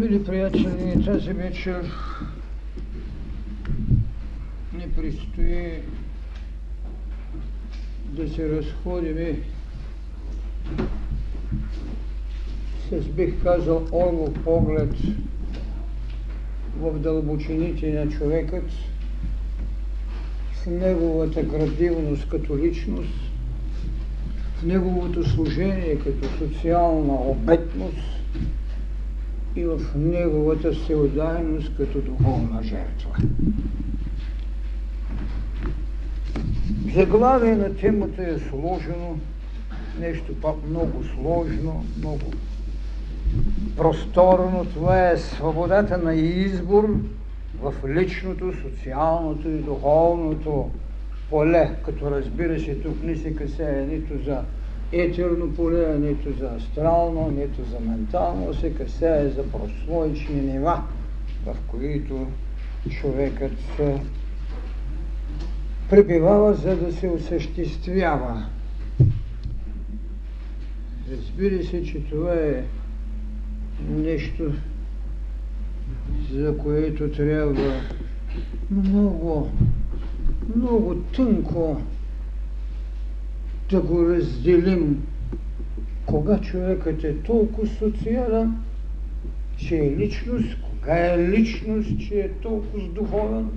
Мили приятели, тази вечер не предстои да се разходиме с, бих казал, орлов поглед в дълбочините на човекът, в неговата градивност като личност, в неговото служение като социална обетност, и в неговата всеотдайност като духовна жертва. Заглавие на темата е сложено, нещо пак много сложно, много просторно. Това е свободата на избор в личното, социалното и духовното поле, като разбира се, тук не се касае нито за етерно поле, нито за астрално, нито за ментално, се касае за прослоични нива, в които човекът се пребивава, за да се осъществява. Разбира се, че това е нещо, за което трябва много, много тънко да го разделим. Кога човекът е толкова социален, че е личност, кога е личност, че е толкова духовен,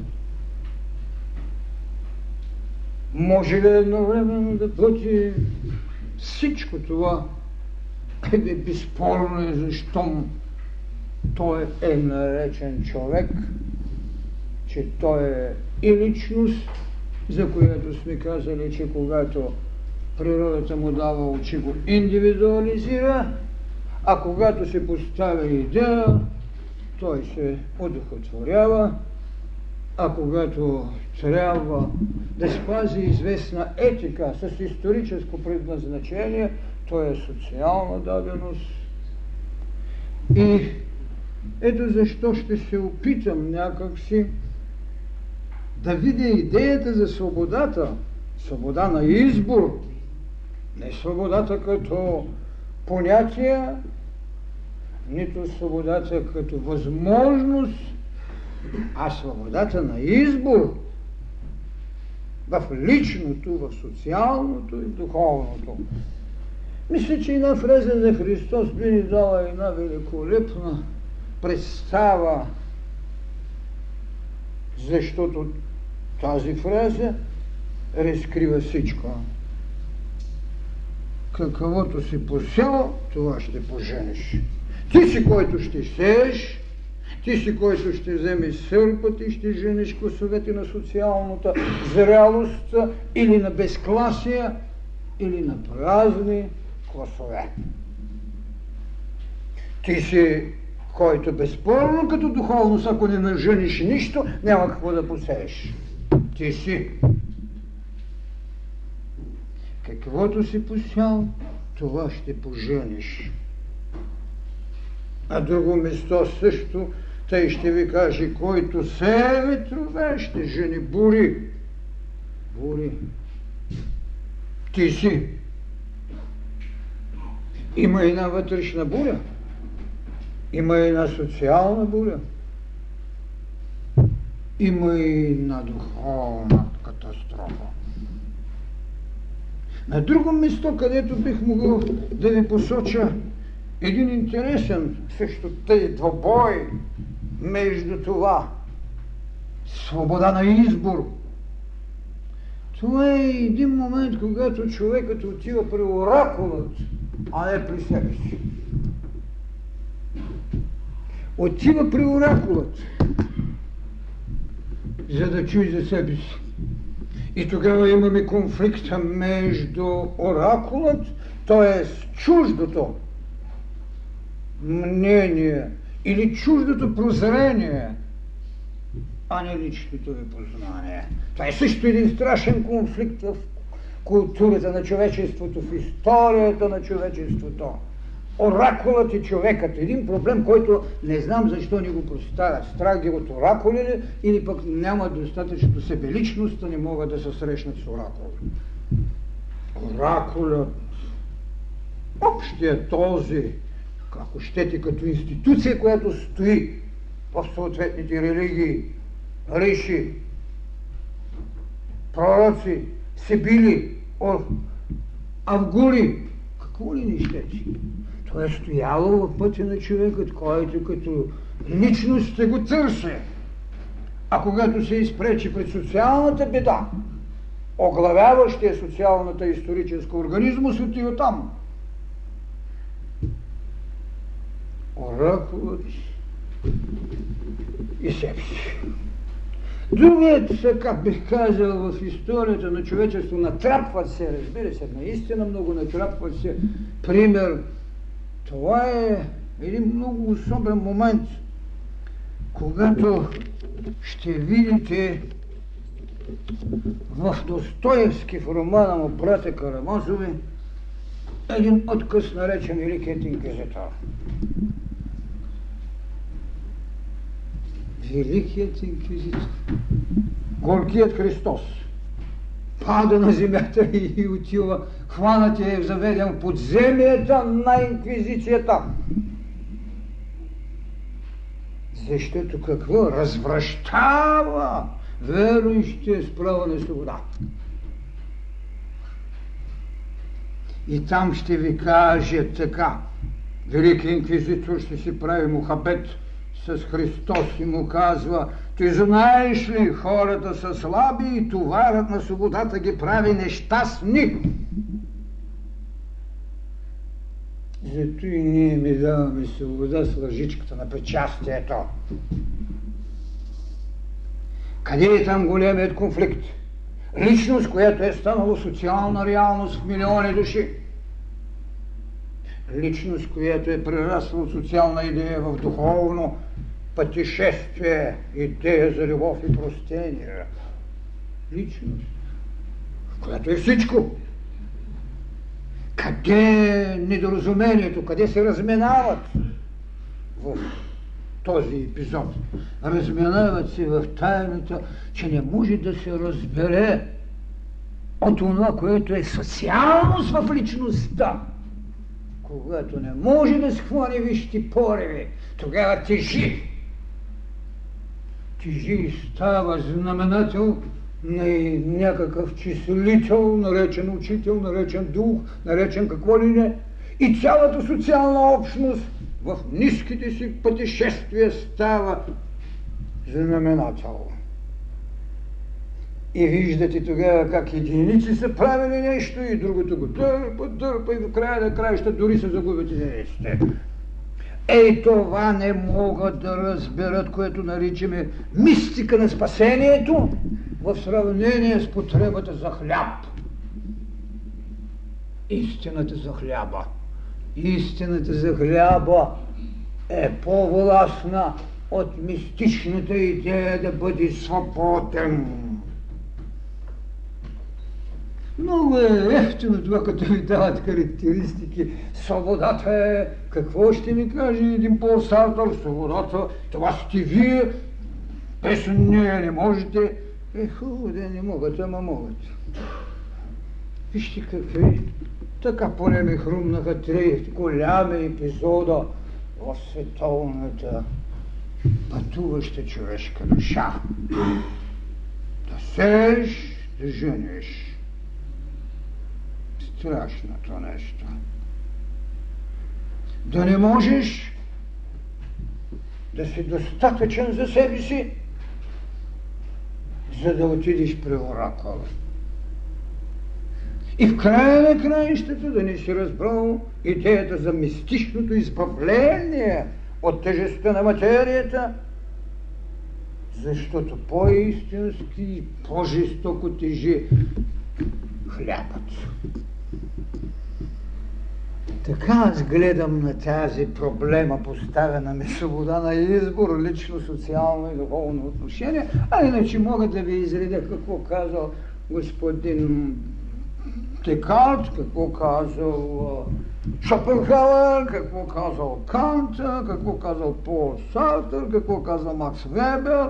може ли едновременно да бъде всичко това? Е безспорно е, защо той е наречен човек, че той е и личност, за която сме казали, че когато природата му дава очи, го индивидуализира, а когато се поставя идея, той се удохотворява, а когато трябва да спази известна етика с историческо предназначение, то е социална даденост. И ето защо ще се опитам някакси да видя идеята за свободата, свобода на избор, не свободата като понятие, нито свободата като възможност, а свободата на избор в личното, в социалното и духовното. Мисля, че една фраза на Христос би ни дала една великолепна представа, защото тази фраза разкрива всичко каквото си посел, това ще поженеш. Ти си, който ще сееш, ти си, който ще вземеш сърпът и ще женеш косовете на социалната зрялост или на безкласие, или на празни класове. Ти си, който безспорно като духовност, ако не нажениш нищо, няма какво да посееш. Ти си Каквото си посял, това ще пожениш. А друго место също, тъй ще ви каже, който се ветрове, ще жени бури. Бури. Ти си. Има една вътрешна буря. Има една социална буря. Има и една духовна катастрофа. На друго место, където бих могъл да ви посоча един интересен също тъй двобой между това свобода на избор. Това е един момент, когато човекът отива при оракулът, а не при себе си. Отива при оракулът, за да чуи за себе си. И тогава имаме конфликта между оракулът, т.е. чуждото мнение или чуждото прозрение, а не личното ви познание. Това е също един страшен конфликт в културата на човечеството, в историята на човечеството оракулът и човекът. Един проблем, който не знам защо ни го поставят. Страх ги от оракули ли, или пък няма достатъчно себеличност, да не могат да се срещнат с оракул. Оракулът, общия този, ако щете, като институция, която стои в съответните религии, риши, пророци, сибили, авгули, какво ли не щете? Това е стояло в пътя на човекът, който като личност ще го търси. А когато се изпречи пред социалната беда, оглавяващия социалната историческа организма, се отива там. Оракулът и сепси. Другият, как бих казал, в историята на човечество натрапват се, разбира се, наистина много натрапват се. Пример, това е един много особен момент, когато ще видите в Достоевски в романа му Брата Карамазови един откъс наречен Великият инквизитор. Великият инквизитор. Горкият Христос. Пада на земята и отива, хванат е заведен в подземията на инквизицията. Защото какво? Развръщава верующите с право на свобода. И там ще ви каже така. Велики инквизитор ще си прави мухабет с Христос и му казва, ти знаеш ли, хората са слаби и товарът на свободата ги прави нещастни. Зато и ние ми даваме свобода с лъжичката на причастието. Къде е там големият конфликт? Личност, която е станала социална реалност в милиони души. Личност, която е прерасла от социална идея в духовно пътешествие, идея за любов и простение. Личност, която е всичко. Къде е недоразумението, къде се разминават в този епизод. Разминават се в тайната, че не може да се разбере от това, което е социалност в личността. Когато не може да схвани вижте пореви, тогава тежи. Тежи и става знаменател на някакъв числител, наречен учител, наречен дух, наречен какво ли не. И цялата социална общност в ниските си пътешествия става знаменател. И виждате тогава как единици са правили нещо и другото го дърпа, дърпа и до края на краища дори се загубят единиците. Ей това не могат да разберат, което наричаме мистика на спасението в сравнение с потребата за хляб. Истината за хляба истината за хляба е по-властна от мистичната идея да бъде свободен. Много е ефтино това, като ми дават характеристики. Свободата е... Какво ще ми каже един Пол Сартър? Свободата, това сте вие. Без нея не можете. Е, хубаво да не могат, ама могат. Вижте какви така поне ми хрумнаха три голями епизода в световната пътуваща човешка душа. Да сееш, да жениш. Страшното нещо. Да не можеш да си достатъчен за себе си, за да отидеш при оракула. И в края на краищата да не си разбрал идеята за мистичното избавление от тежестта на материята, защото по-истински и по-жестоко тежи хлябът. Така аз гледам на тази проблема, поставена ми свобода на избор, лично, социално и духовно отношение, а иначе мога да ви изредя какво казал господин Декарт, какво казал Шопенхауер, какво казал Кант, какво казал Пол Сартер, какво казал Макс Вебер.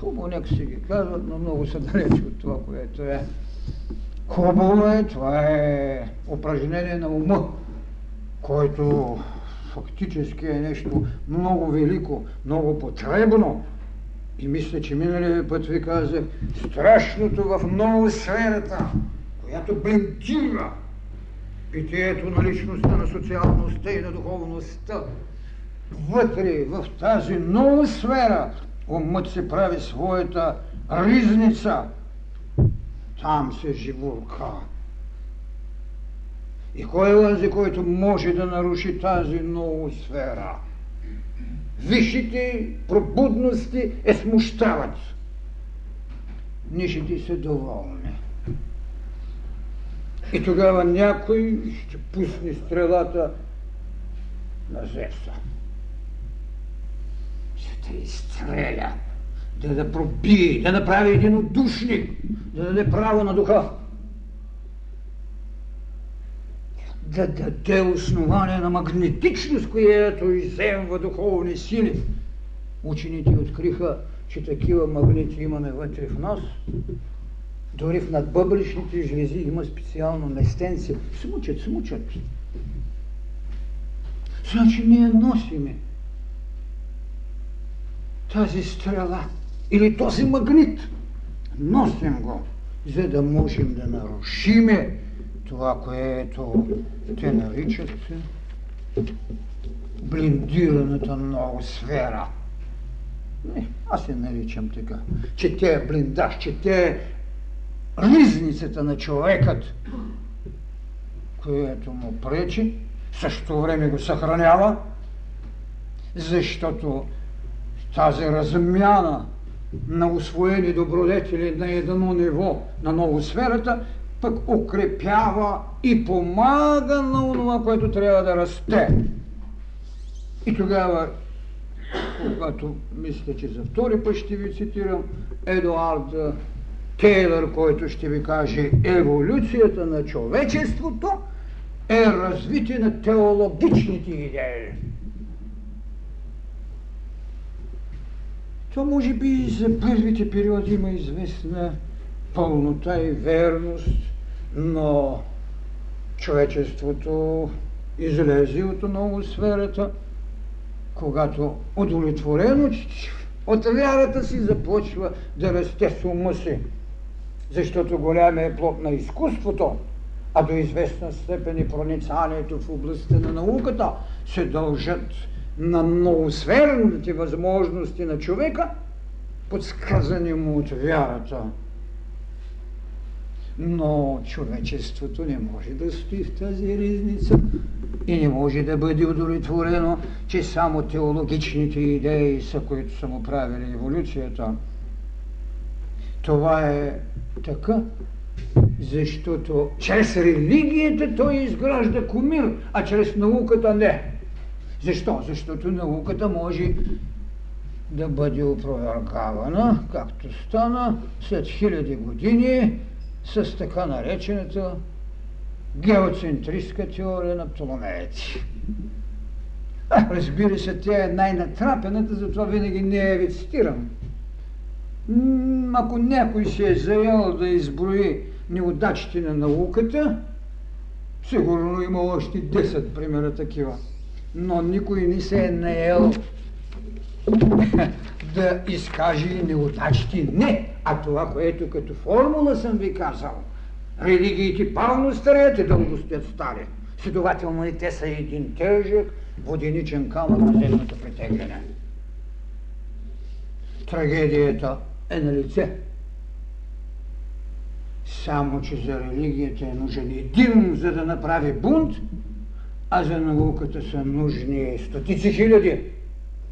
Хубаво, нека си ги казват, но много са далече от това, което е. Хубаво е, това е упражнение на ума, който фактически е нещо много велико, много потребно. И мисля, че миналия път ви казах, страшното в много сферата, която блентира питието на личността, на социалността и на духовността. Вътре, в тази нова сфера, умът се прави своята ризница. Там се живурка. И кой е лъзи, който може да наруши тази нова сфера? Висшите пробудности е смущават. Нишите са доволни. И тогава някой ще пусне стрелата на Зеса. Ще те изстреля, да да пробие, да направи един отдушник, да даде право на духа. Да даде основание на магнетичност, която иземва духовни сили. Учените откриха, че такива магнити имаме вътре в нас, дори в надбъбричните жлези има специално местенце. Смучат, смучат. Значи ние носиме тази стрела или този магнит. Носим го, за да можем да нарушиме това, което те наричат блиндираната сфера. Не, аз я наричам така. Че те е блиндаж, че те е ризницата на човекът, което му пречи, също време го съхранява, защото тази размяна на освоени добродетели на едно ниво на новосферата пък укрепява и помага на това, което трябва да расте. И тогава, когато мисля, че за втори път ще ви цитирам Едуард Тейлър, който ще ви каже еволюцията на човечеството е развитие на теологичните идеи. То може би за първите периоди има известна пълнота и верност, но човечеството излезе от новосферата, когато удовлетворено от вярата си започва да расте с ума си защото голям е плод на изкуството, а до известна степен и проницанието в областта на науката се дължат на новосферните възможности на човека, подсказани му от вярата. Но човечеството не може да стои в тази ризница и не може да бъде удовлетворено, че само теологичните идеи са, които са му правили еволюцията. Това е така, защото чрез религията той изгражда кумир, а чрез науката не. Защо? Защото науката може да бъде опровергавана, както стана след хиляди години с така наречената геоцентристка теория на Птоломееци. Разбира се, тя е най-натрапената, затова винаги не я ви цитирам ако някой се е заял да изброи неудачите на науката, сигурно има още 10 примера такива. Но никой не се е наел да изкаже неудачите. Не, а това, което като формула съм ви казал. Религиите пълно стареят и дълго стоят стари. Следователно и те са един тежък воденичен камък на земното притегляне. Трагедията е на лице. Само, че за религията е нужен един, за да направи бунт, а за науката са нужни стотици хиляди,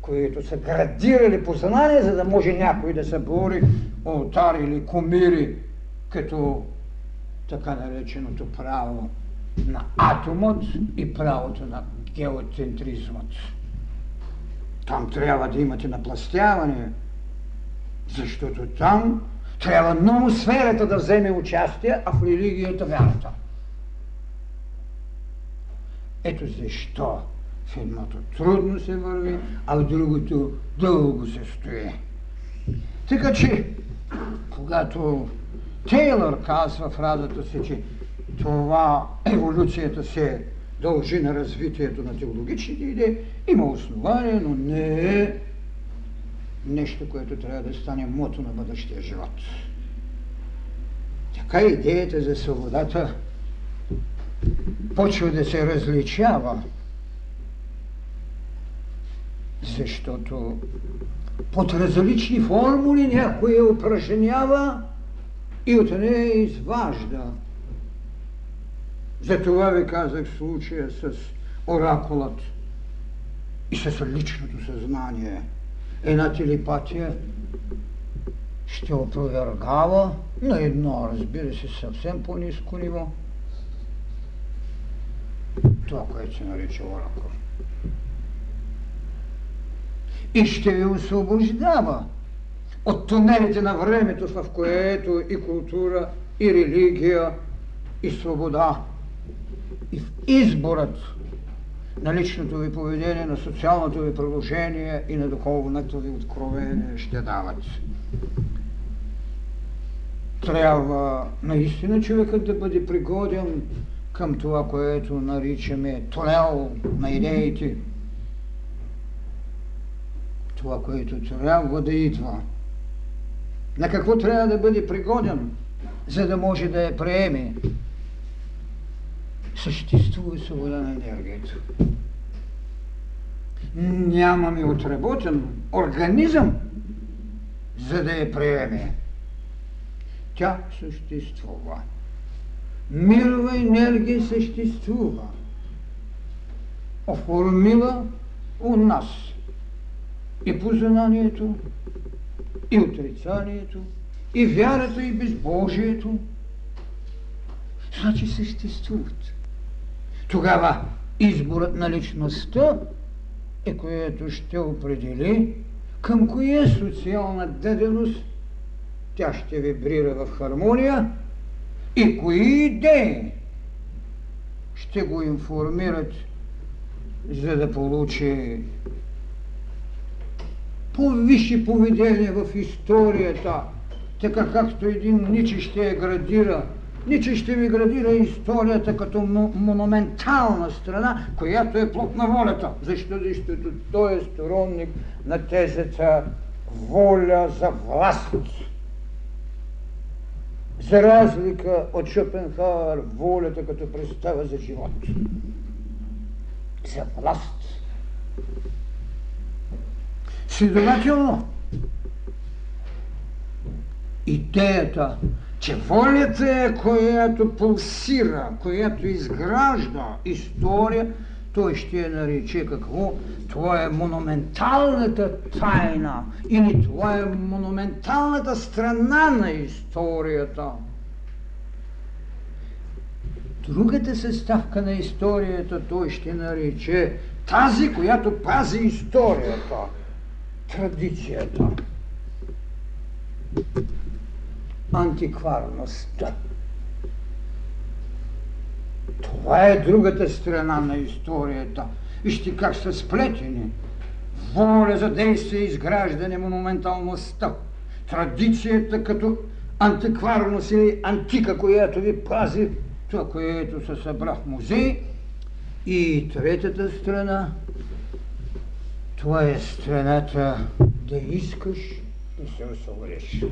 които са градирали познание, за да може някой да събори алтари или комири, като така нареченото право на атомът и правото на геоцентризмът. Там трябва да имате напластяване, защото там трябва много сферата да вземе участие, а в религията вярата. Ето защо в едното трудно се върви, а в другото дълго се стои. Така че, когато Тейлър казва в радата си, че това еволюцията се дължи на развитието на теологичните идеи, има основание, но не е нещо, което трябва да стане мото на бъдещия живот. Така идеята за свободата почва да се различава, защото под различни формули някой я упражнява и от нея изважда. Затова ви казах случая с оракулът и с личното съзнание. Една телепатия ще опровергава на едно, разбира се, съвсем по-низко ниво. Това, което се нарича оракул. И ще ви освобождава от тунелите на времето, в което и култура, и религия, и свобода, и в изборът на личното ви поведение, на социалното ви приложение и на духовното ви откровение ще дават. Трябва наистина човекът да бъде пригоден към това, което наричаме тунел на идеите. Това, което трябва да идва. На какво трябва да бъде пригоден, за да може да я приеме? Съществува свобода на енергията. Нямаме отработен организъм, за да я приеме. Тя съществува. Мирова енергия съществува. Оформила у нас и познанието, и отрицанието, и вярата, и безбожието. Значи съществуват. Тогава изборът на личността е което ще определи към коя социална даденост тя ще вибрира в хармония и кои идеи ще го информират, за да получи по-висше поведение в историята, така както един Ничи ще я градира. Ничи ще ви градира историята като монументална страна, която е плод на волята. Защо? Защото той е сторонник на тезата воля за власт. За разлика от Шопенхауер, волята като представа за живот. За власт. Следователно, идеята, че волята е която пулсира, която изгражда история, той ще я нарече какво? Това е монументалната тайна или това е монументалната страна на историята. Другата съставка на историята той ще нарече тази, която пази историята традицията, антикварността. Това е другата страна на историята. Вижте как са сплетени. Воля за действие, изграждане, монументалността. Традицията като антикварност или антика, която ви пази това, което се събра в музей. И третата страна това е страната да искаш да се освободиш.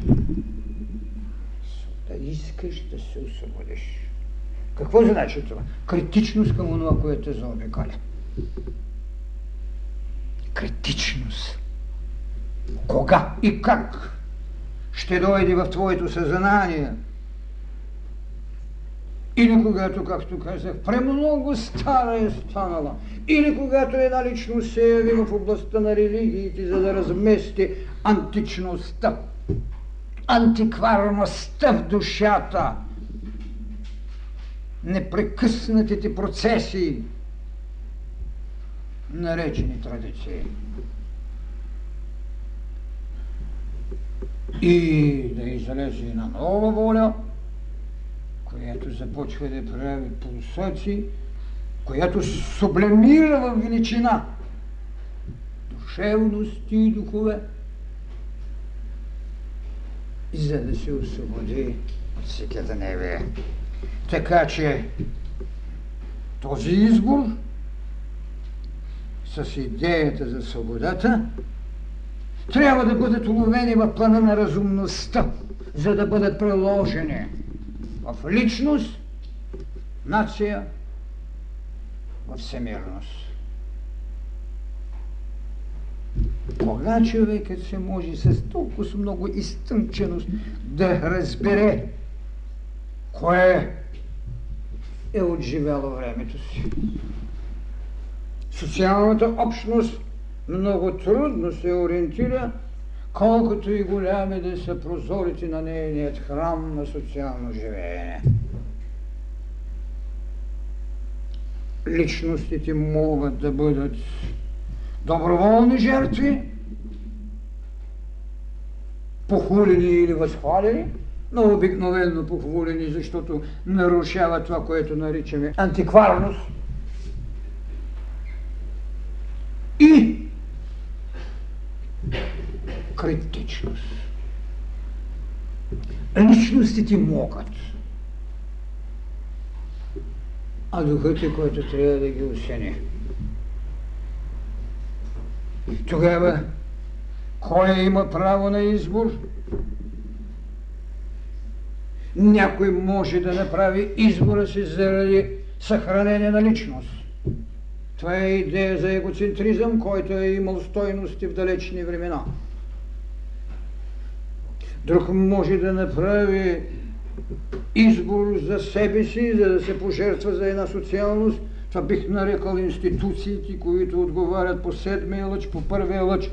Да искаш да се освободиш. Какво значи това? Критичност към това, което е заобикаля. Критичност. Кога и как ще дойде в твоето съзнание – или когато, както казах, премного стара е станала. Или когато една личност се яви в областта на религиите, за да размести античността, антикварността в душата, непрекъснатите процеси, наречени традиции. И да излезе една нова воля – която започва да прави пулсации, която сублемира в величина. Душевности и духове, за да се освободи от всеката неве. Така че Този избор с идеята за свободата трябва да бъдат уловени в плана на разумността, за да бъдат приложени в личност, нация, в всемирност. Кога човекът се може с толкова много изтънченост да разбере кое е отживяло времето си. Социалната общност много трудно се ориентира, колкото и голями да са прозорите на нейният храм на социално живеене. Личностите могат да бъдат доброволни жертви, похулени или възхвалени, но обикновено похвалени, защото нарушава това, което наричаме антикварност. И критичност. Личностите могат, а духът е, който трябва да ги осени. Тогава кой има право на избор? Някой може да направи избора си заради съхранение на личност. Това е идея за егоцентризъм, който е имал стойности в далечни времена. Друг може да направи избор за себе си, за да се пожертва за една социалност. Това бих нарекал институциите, които отговарят по седмия лъч, по първия лъч.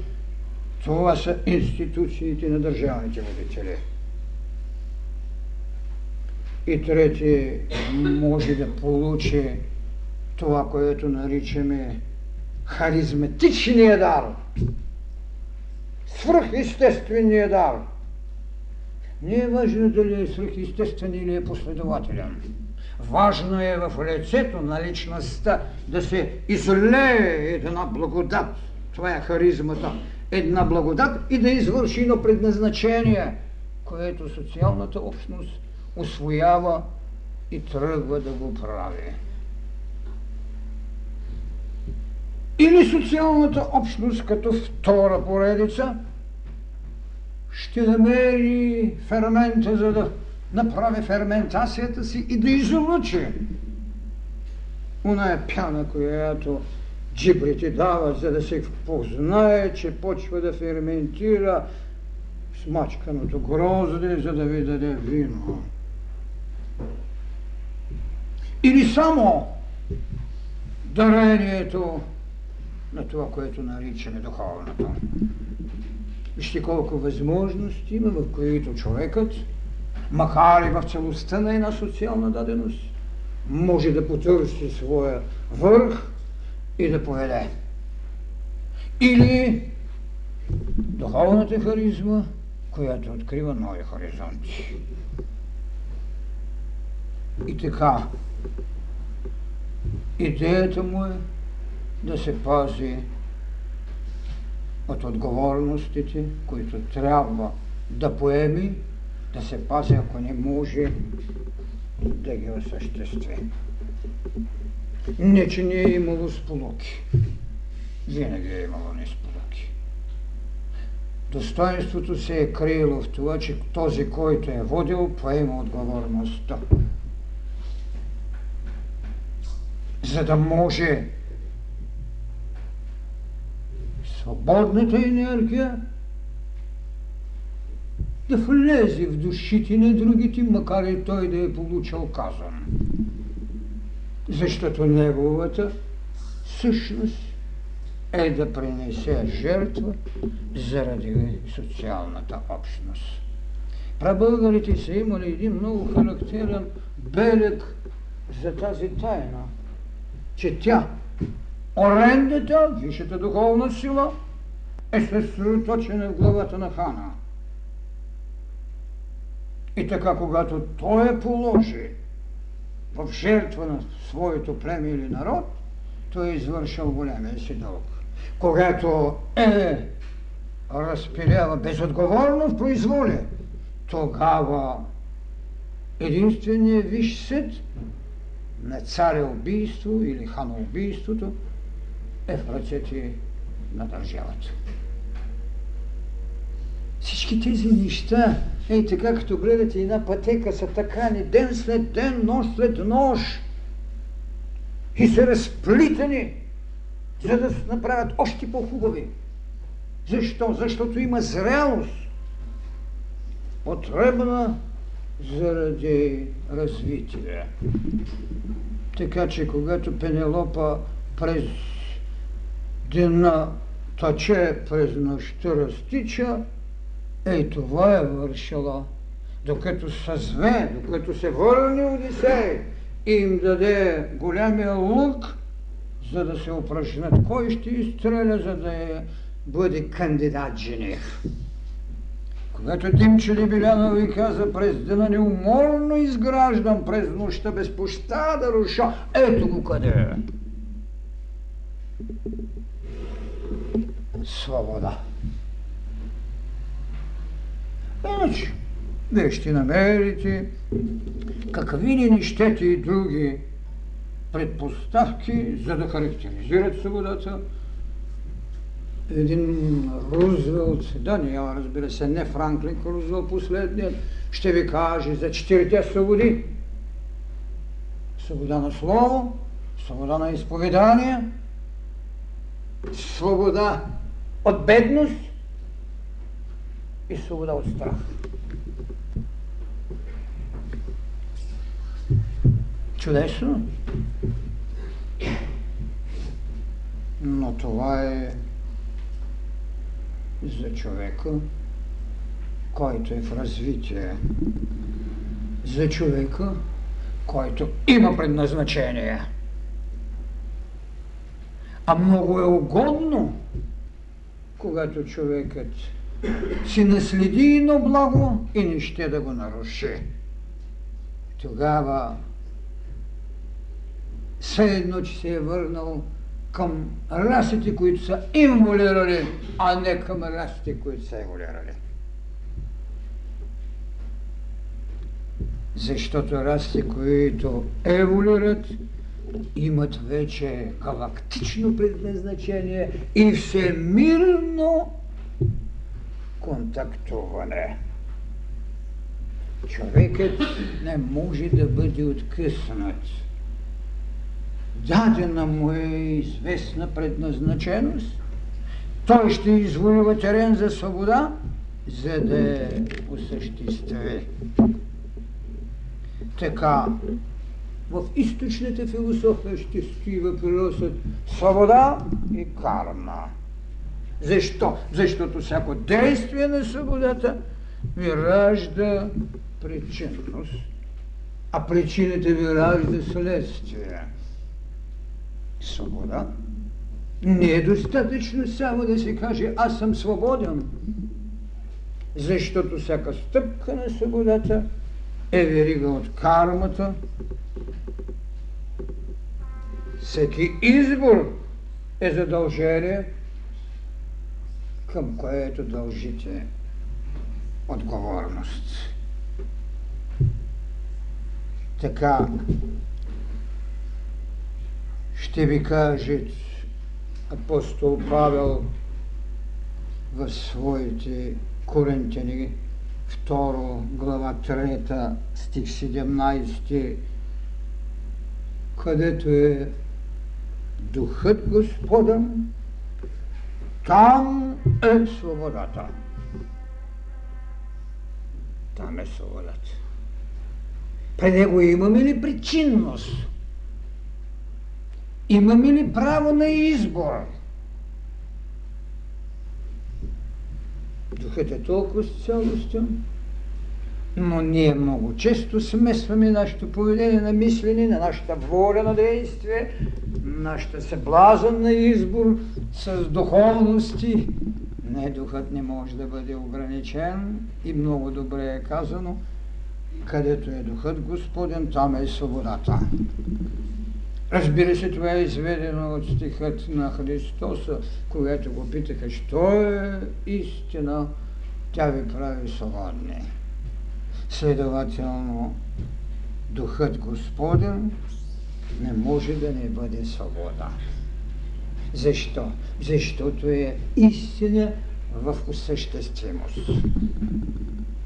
Това са институциите на държавните водители. И трети може да получи това, което наричаме харизматичния дар, свръхестествения дар. Не е важно дали е свръхестествен или е последователен. Важно е в лицето на личността да се излее една благодат. Това е харизмата. Една благодат и да извърши едно предназначение, което социалната общност освоява и тръгва да го прави. Или социалната общност като втора поредица ще намери фермента, за да направи ферментацията си и да излучи оная пяна, която джибрите дават, за да се познае, че почва да ферментира смачканото грозде, за да ви даде вино. Или само дарението на това, което наричаме духовното. Вижте колко възможности има, в които човекът, макар и в целостта на една социална даденост, може да потърси своя върх и да поведе. Или духовната харизма, която открива нови хоризонти. И така, идеята му е да се пази от отговорностите, които трябва да поеми, да се пази, ако не може да ги осъществи. Не, че не е имало сполуки. Винаги е имало несполуки. Достоинството се е криело в това, че този, който е водил, поема отговорността. За да може свободната енергия да влезе в душите на другите, макар и той да е получил казан. Защото неговата същност е да принесе жертва заради социалната общност. Прабългарите са имали един много характерен белег за тази тайна, че тя Орендата, висшата духовна сила, е съсредоточена в главата на хана. И така, когато той е положи в жертва на своето племе или народ, той е извършил големия си дълг. Когато е разпилява безотговорно в произволие, тогава единственият виш съд на царя убийство или ханоубийството е в ръцете на държавата. Всички тези неща, ей така като гледате една пътека, са такани ден след ден, нощ след нощ и са разплитани, за да се направят още по-хубави. Защо? Защото има зрелост, потребна заради развитие. Така че когато Пенелопа през дена тъче, през нощта разтича, ей това е вършила. Докато съзве, докато се върне Одисей и им даде голямия лук, за да се упражнят кой ще изстреля, за да е, бъде кандидат жених. Когато Димче Либилянов ви каза през дена неуморно изграждам, през нощта без поща да руша, ето го къде е. Свобода. Иначе, вие ще намерите какви ни нещете и други предпоставки, за да характеризират свободата, един Рузвелт, да, не, разбира се, не Франклин Рузвелт последният, ще ви каже за четирите свободи. Свобода на слово, свобода на изповедание, свобода от бедност и свобода от страх. Чудесно. Но това е за човека, който е в развитие, за човека, който има предназначение. А много е угодно, когато човекът си наследи едно благо и не ще да го наруши. Тогава все едно, че се е върнал към расите, които са инволирали, а не към расите, които са еволирали. Защото расите, които еволюират, имат вече галактично предназначение и всемирно контактуване. Човекът не може да бъде откъснат дадена му е известна предназначеност, той ще извоюва терен за свобода, за да осъществи. Така, в източната философия ще стои въпросът свобода и карма. Защо? Защото всяко действие на свободата ви ражда причинност, а причината ви ражда следствие свобода. Не е достатъчно само да се каже аз съм свободен, защото всяка стъпка на свободата е верига от кармата. Всеки избор е задължение, към което дължите отговорност. Така, ще ви каже апостол Павел в своите Коринтяни, 2 глава 3, стих 17, където е Духът Господен, там е свободата. Там е свободата. При него имаме ли причинност? Имаме ли право на избор? Духът е толкова цялостен, но ние много често смесваме нашето поведение на мислене, на нашата воля на действие, нашата съблазън на избор с духовности. Не, духът не може да бъде ограничен и много добре е казано, където е духът Господен, там е свободата. Разбира се, това е изведено от стихът на Христоса, когато го питаха, що е истина, тя ви прави свободни. Следователно, Духът Господен не може да не бъде свобода. Защо? Защото е истина в осъществимост,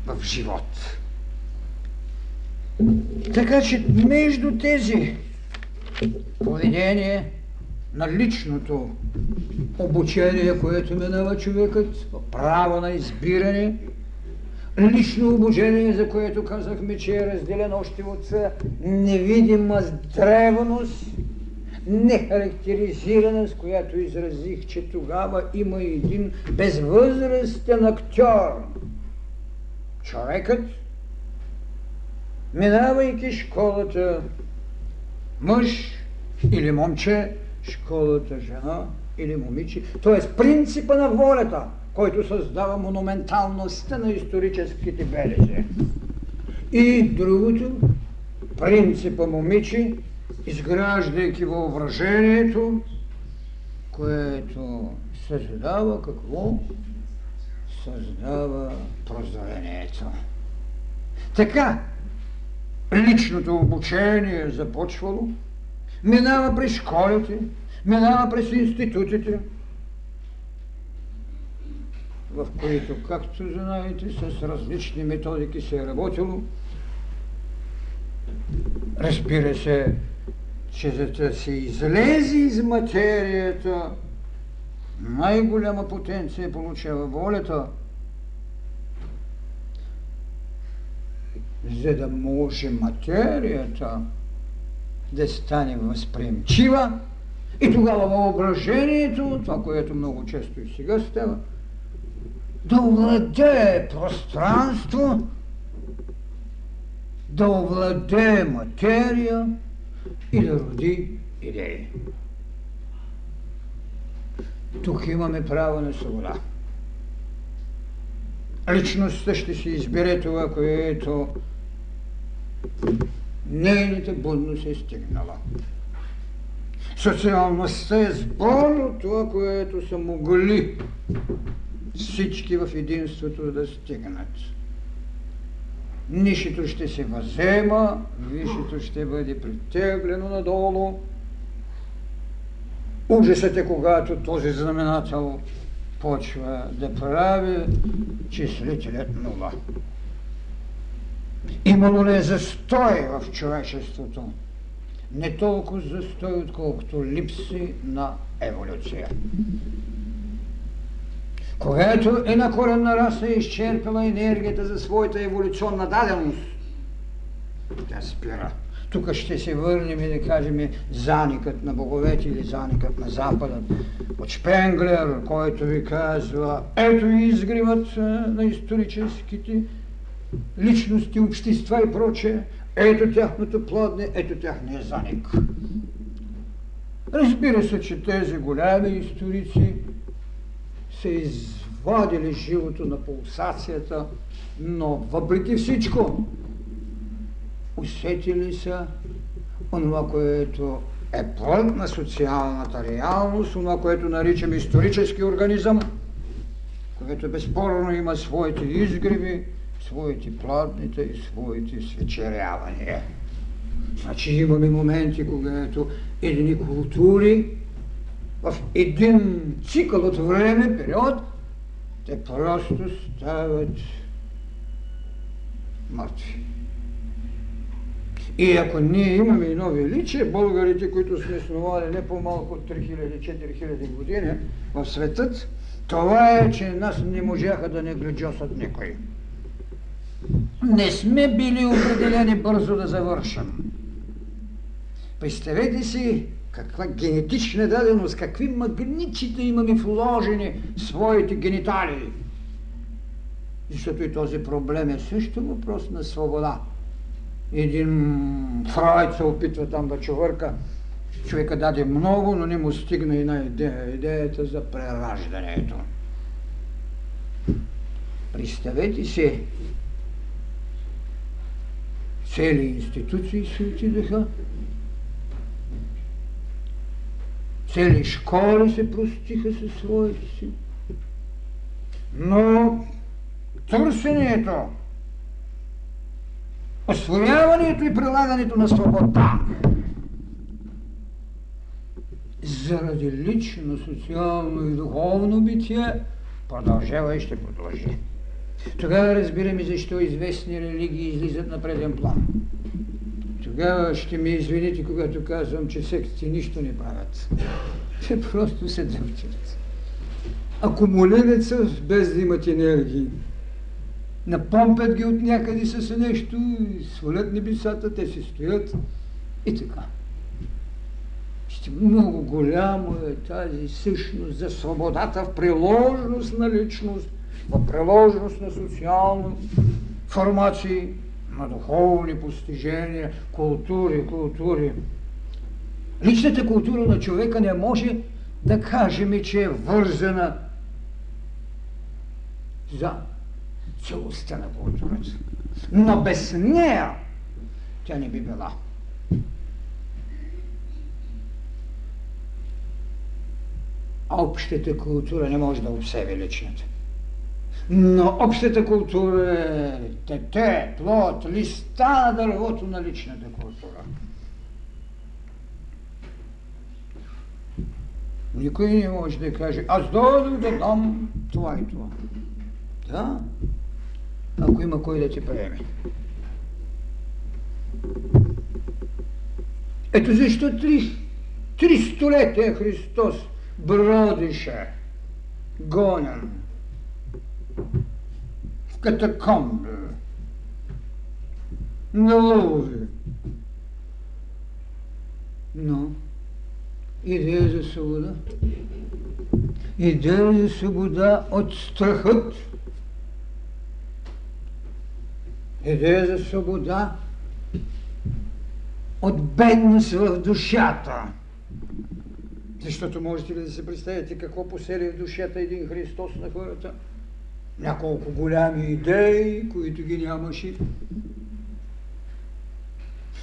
в живот. Така че между тези поведение на личното обучение, което минава човекът, право на избиране, лично обучение, за което казахме, че е разделено още от невидима древност, нехарактеризирана, с която изразих, че тогава има един безвъзрастен актьор. Човекът, минавайки школата, мъж или момче, школата жена или момиче, т.е. принципа на волята, който създава монументалността на историческите белези. И другото, принципа момиче, изграждайки въображението, което създава какво? Създава прозрението. Така, личното обучение е започвало, минава през школите, минава през институтите, в които, както знаете, с различни методики се е работило. Разбира се, че за да се излезе из материята, най-голяма потенция получава волята, за да може материята да стане възприемчива и тогава въображението, това, което много често и сега става, да овладее пространство, да овладее материя и да роди идеи. Тук имаме право на свобода. Личността ще си избере това, което нейната будност е стигнала. Социалността е сбор от това, което са могли всички в единството да стигнат. Нишето ще се възема, висшето ще бъде притеглено надолу. Ужасът е, когато този знаменател почва да прави числителят нула. Имало ли е застой в човечеството? Не толкова застой, отколкото липси на еволюция. Когато една коренна раса е изчерпила енергията за своята еволюционна даденост, тя спира. Тук ще се върнем и да кажем заникът на боговете или заникът на Запада. От Шпенглер, който ви казва, ето изгривът на историческите личности, общества и прочее, ето тяхното плодне, ето тяхния заник. Разбира се, че тези голями историци са извадили живото на пулсацията, но въпреки всичко усетили са онова, което е плод на социалната реалност, онова, което наричаме исторически организъм, което безспорно има своите изгреби, своите пладнита и своите свечерявания. Значи имаме моменти, когато едни култури в един цикъл от време, период, те просто стават мъртви. И ако ние имаме едно величие, българите, които сме основали не по-малко от 3000-4000 години в светът, това е, че нас не можаха да не гледжосат никой. Не сме били определени бързо да завършим. Представете си каква генетична даденост, какви магниците имаме вложени в своите гениталии. Защото и този проблем е също въпрос на свобода. Един Фройд се опитва там да чувърка. Човека даде много, но не му стигна една идея. Идеята за прераждането. Представете си, цели институции се отидаха, цели школи се простиха със своите си. Но търсенето, освояването и прилагането на свобода заради лично, социално и духовно битие, продължава и ще продължи. Тогава разбираме защо известни религии излизат на преден план. Тогава ще ми извините, когато казвам, че секции нищо не правят. Те просто се дъвчат. Акумулират без да имат енергии. Напомпят ги от някъде с нещо, свалят небесата, те си стоят и така. Ще много голямо е тази същност за свободата в приложност на личност, в приложност на социални формации, на духовни постижения, култури, култури. Личната култура на човека не може да кажем, че е вързана за целостта на културата. Но без нея тя не би била. Общата култура не може да обсеби личната. Но общата култура е тете, плод, листа на дървото на личната култура. Никой не може да каже, аз дойдох да дам това и това. Да, ако има кой да ти приеме. Ето защо три, три столетия Христос бродише, гонен, в катакомби, на лови. Но идея за свобода, идея за свобода от страхът, идея за свобода от бедност в душата. Защото можете ли да се представите какво посели в душата един Христос на хората? Няколко голями идеи, които ги нямаше.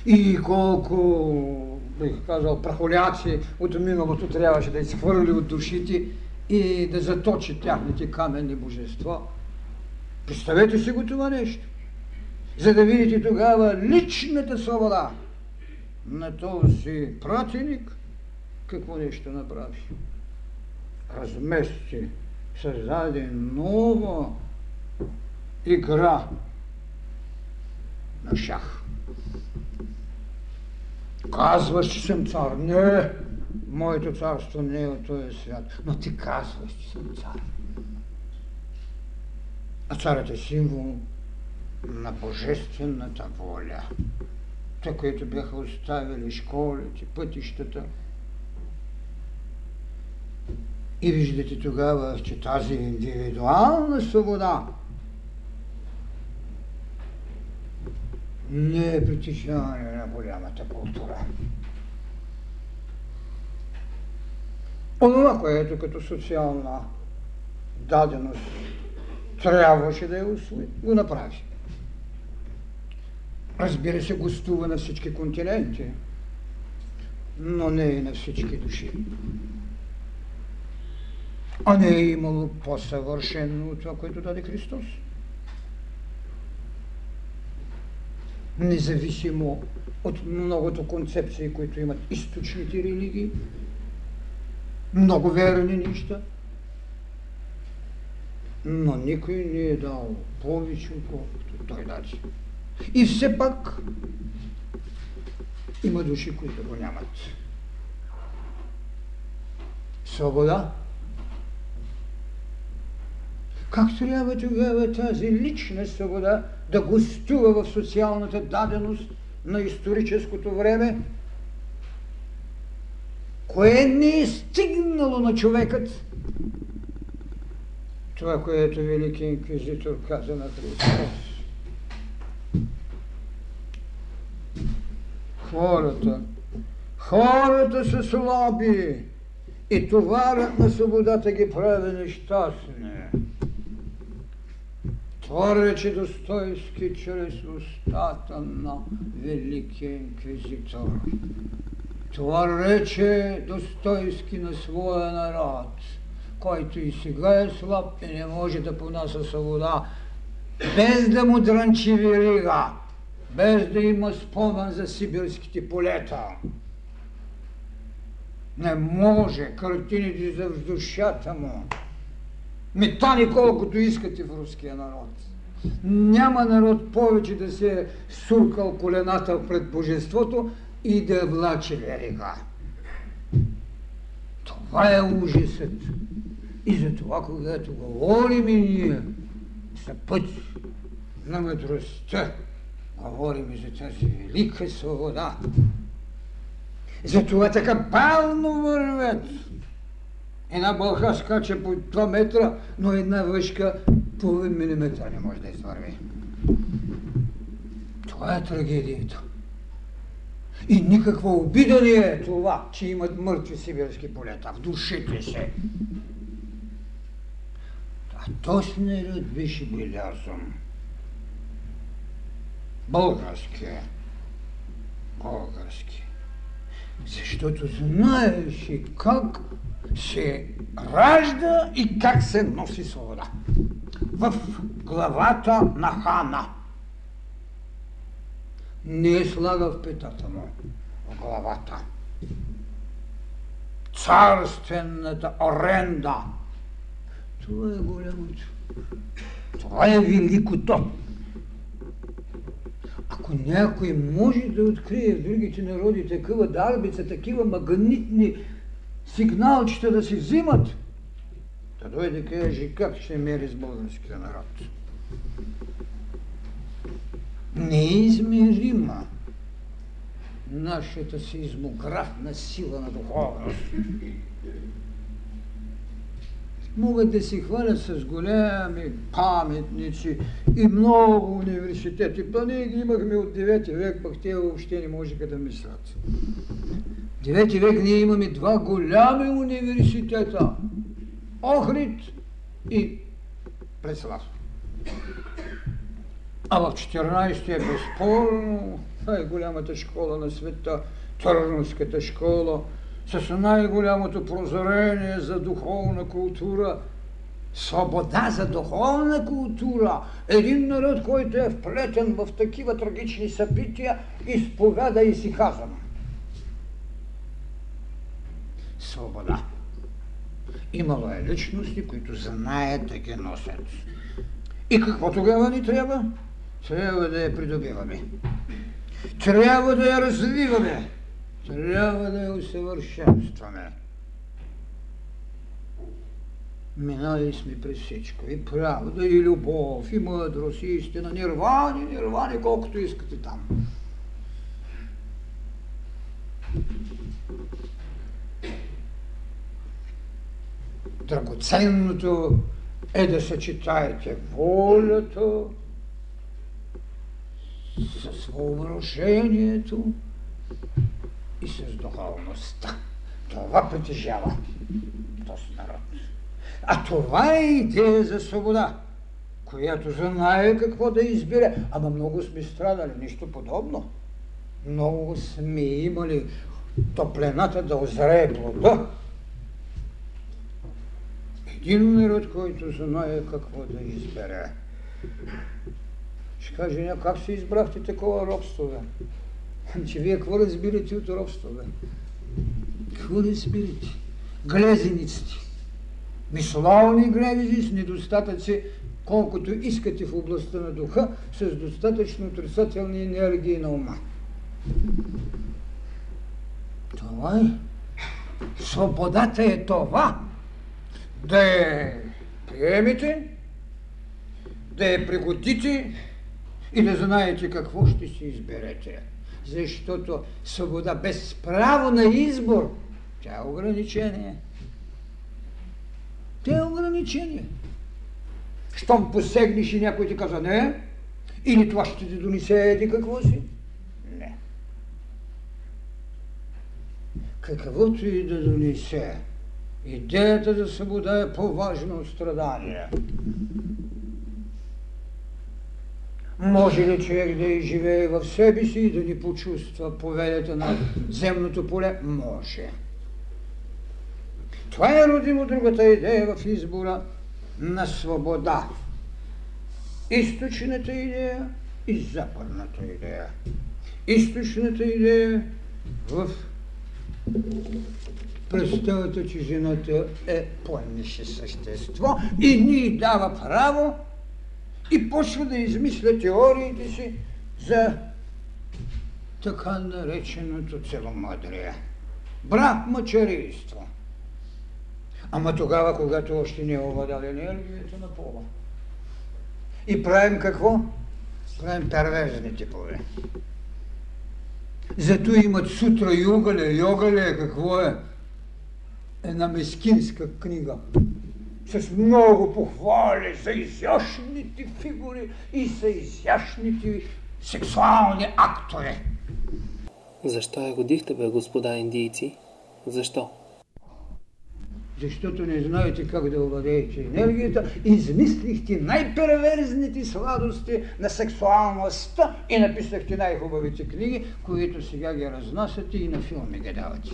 И колко, бих казал, прахоляци от миналото трябваше да изхвърли от душите и да заточи тяхните каменни божества. Представете си го това нещо за да видите тогава личната свобода на този пратеник, какво нещо направи. Размести, създаде нова игра на шах. Казваш, че съм цар. Не, моето царство не е от този свят. Но ти казваш, че съм цар. А царът е символ на божествената воля. Те, които бяха оставили школите, пътищата. И виждате тогава, че тази индивидуална свобода не е притежание на голямата култура. Онова, което като социална даденост трябваше да я усвои, го направи. Разбира се, гостува на всички континенти, но не и на всички души. А не е имало по-съвършено от това, което даде Христос. Независимо от многото концепции, които имат източните религии, много верни неща, но никой не е дал повече, отколкото той даде. И все пак има души, които го нямат. Свобода. Как трябва тогава тази лична свобода да гостува в социалната даденост на историческото време? Кое не е стигнало на човекът? Това, което Велики инквизитор каза на Христос. хората. Хората са слаби и товарът на свободата ги прави нещастни. Това рече Достойски чрез устата на Великия инквизитор. Това рече Достойски на своя народ, който и сега е слаб и не може да понася свобода, без да му дрънчи верига без да има спомен за сибирските полета. Не може картините за душата му. Метани колкото искате в руския народ. Няма народ повече да се е суркал колената пред Божеството и да влаче верига. Това е ужасът. И за това, когато говорим и ние за път на мъдростта, говорим и за тази велика свобода. Затова така бавно вървят. Една бълха скача по 2 метра, но една въшка половин милиметра не може да извърви. Това е трагедията. И никаква обида не е това, че имат мъртви сибирски полета в душите се. А народ беше белязан. Български. Български. Защото знаеше как се ражда и как се носи свобода. В главата на хана. Не е слага в петата му, в главата. Царствената оренда. Това е голямото. Това е великото. Ако някой може да открие в другите народи такива дарбица, такива магнитни сигналчета да си взимат, да дойде каже как ще мери с българския народ. Неизмерима нашата сеизмографна сила на духовност. Могат да се хвалят с голями паметници и много университети. Па ги имахме от 9 век, пък те въобще не можеха да мислят. 9 век ние имаме два голями университета. Охрид и Преслав. А в 14 е безспорно най-голямата школа на света, Търновската школа, с най-голямото прозрение за духовна култура, свобода за духовна култура. Един народ, който е вплетен в такива трагични събития, изповяда и си казвам. Свобода. Имало е личности, които знаят да ги носят. И какво тогава ни трябва? Трябва да я придобиваме. Трябва да я развиваме. Трябва да я усъвършенстваме. Минали сме през всичко. И правда, и любов, и мъдрост, и истина. Нирвани, нирвани, колкото искате там. Драгоценното е да съчетаете волята с въображението и с духовността. Това притежава този народ. А това е идея за свобода, която знае какво да избере. Ама много сме страдали, нищо подобно. Много сме имали топлената да озрее плода. Един народ, който знае какво да избере. Ще каже, как се избрахте такова робство, бе? Че вие какво разбирате от робство, бе? Какво разбирате? Глезениците. Мисловни глезени с недостатъци, колкото искате в областта на духа, с достатъчно отрицателни енергии на ума. Това е. Свободата е това. Да я приемете, да я пригодите и да знаете какво ще си изберете защото свобода без право на избор, тя е ограничение. Тя е ограничение. Щом посегнеш и някой ти каза не, или това ще ти донесе еди какво си? Не. Каквото и да донесе, идеята за свобода е по-важна от страдания. Може ли човек да изживее в себе си и да ни почувства поведата на земното поле? Може. Това е родимо другата идея в избора на свобода. Източната идея и западната идея. Източната идея в представата, че жената е планеше същество и ни дава право и почва да измисля теориите си за така нареченото целомъдрие. Брак мъчарийство. Ама тогава, когато още не е овладял енергията на пола. И правим какво? Правим перверзни типове. Зато имат сутра йогале. Йогале какво е? Една мескинска книга с много похвали за изящните фигури и за изящните сексуални актове. Защо я годихте, бе, господа индийци? Защо? Защото не знаете как да овладеете енергията, измислихте най-перверзните сладости на сексуалността и написахте най-хубавите книги, които сега ги разнасяте и на филми ги давате.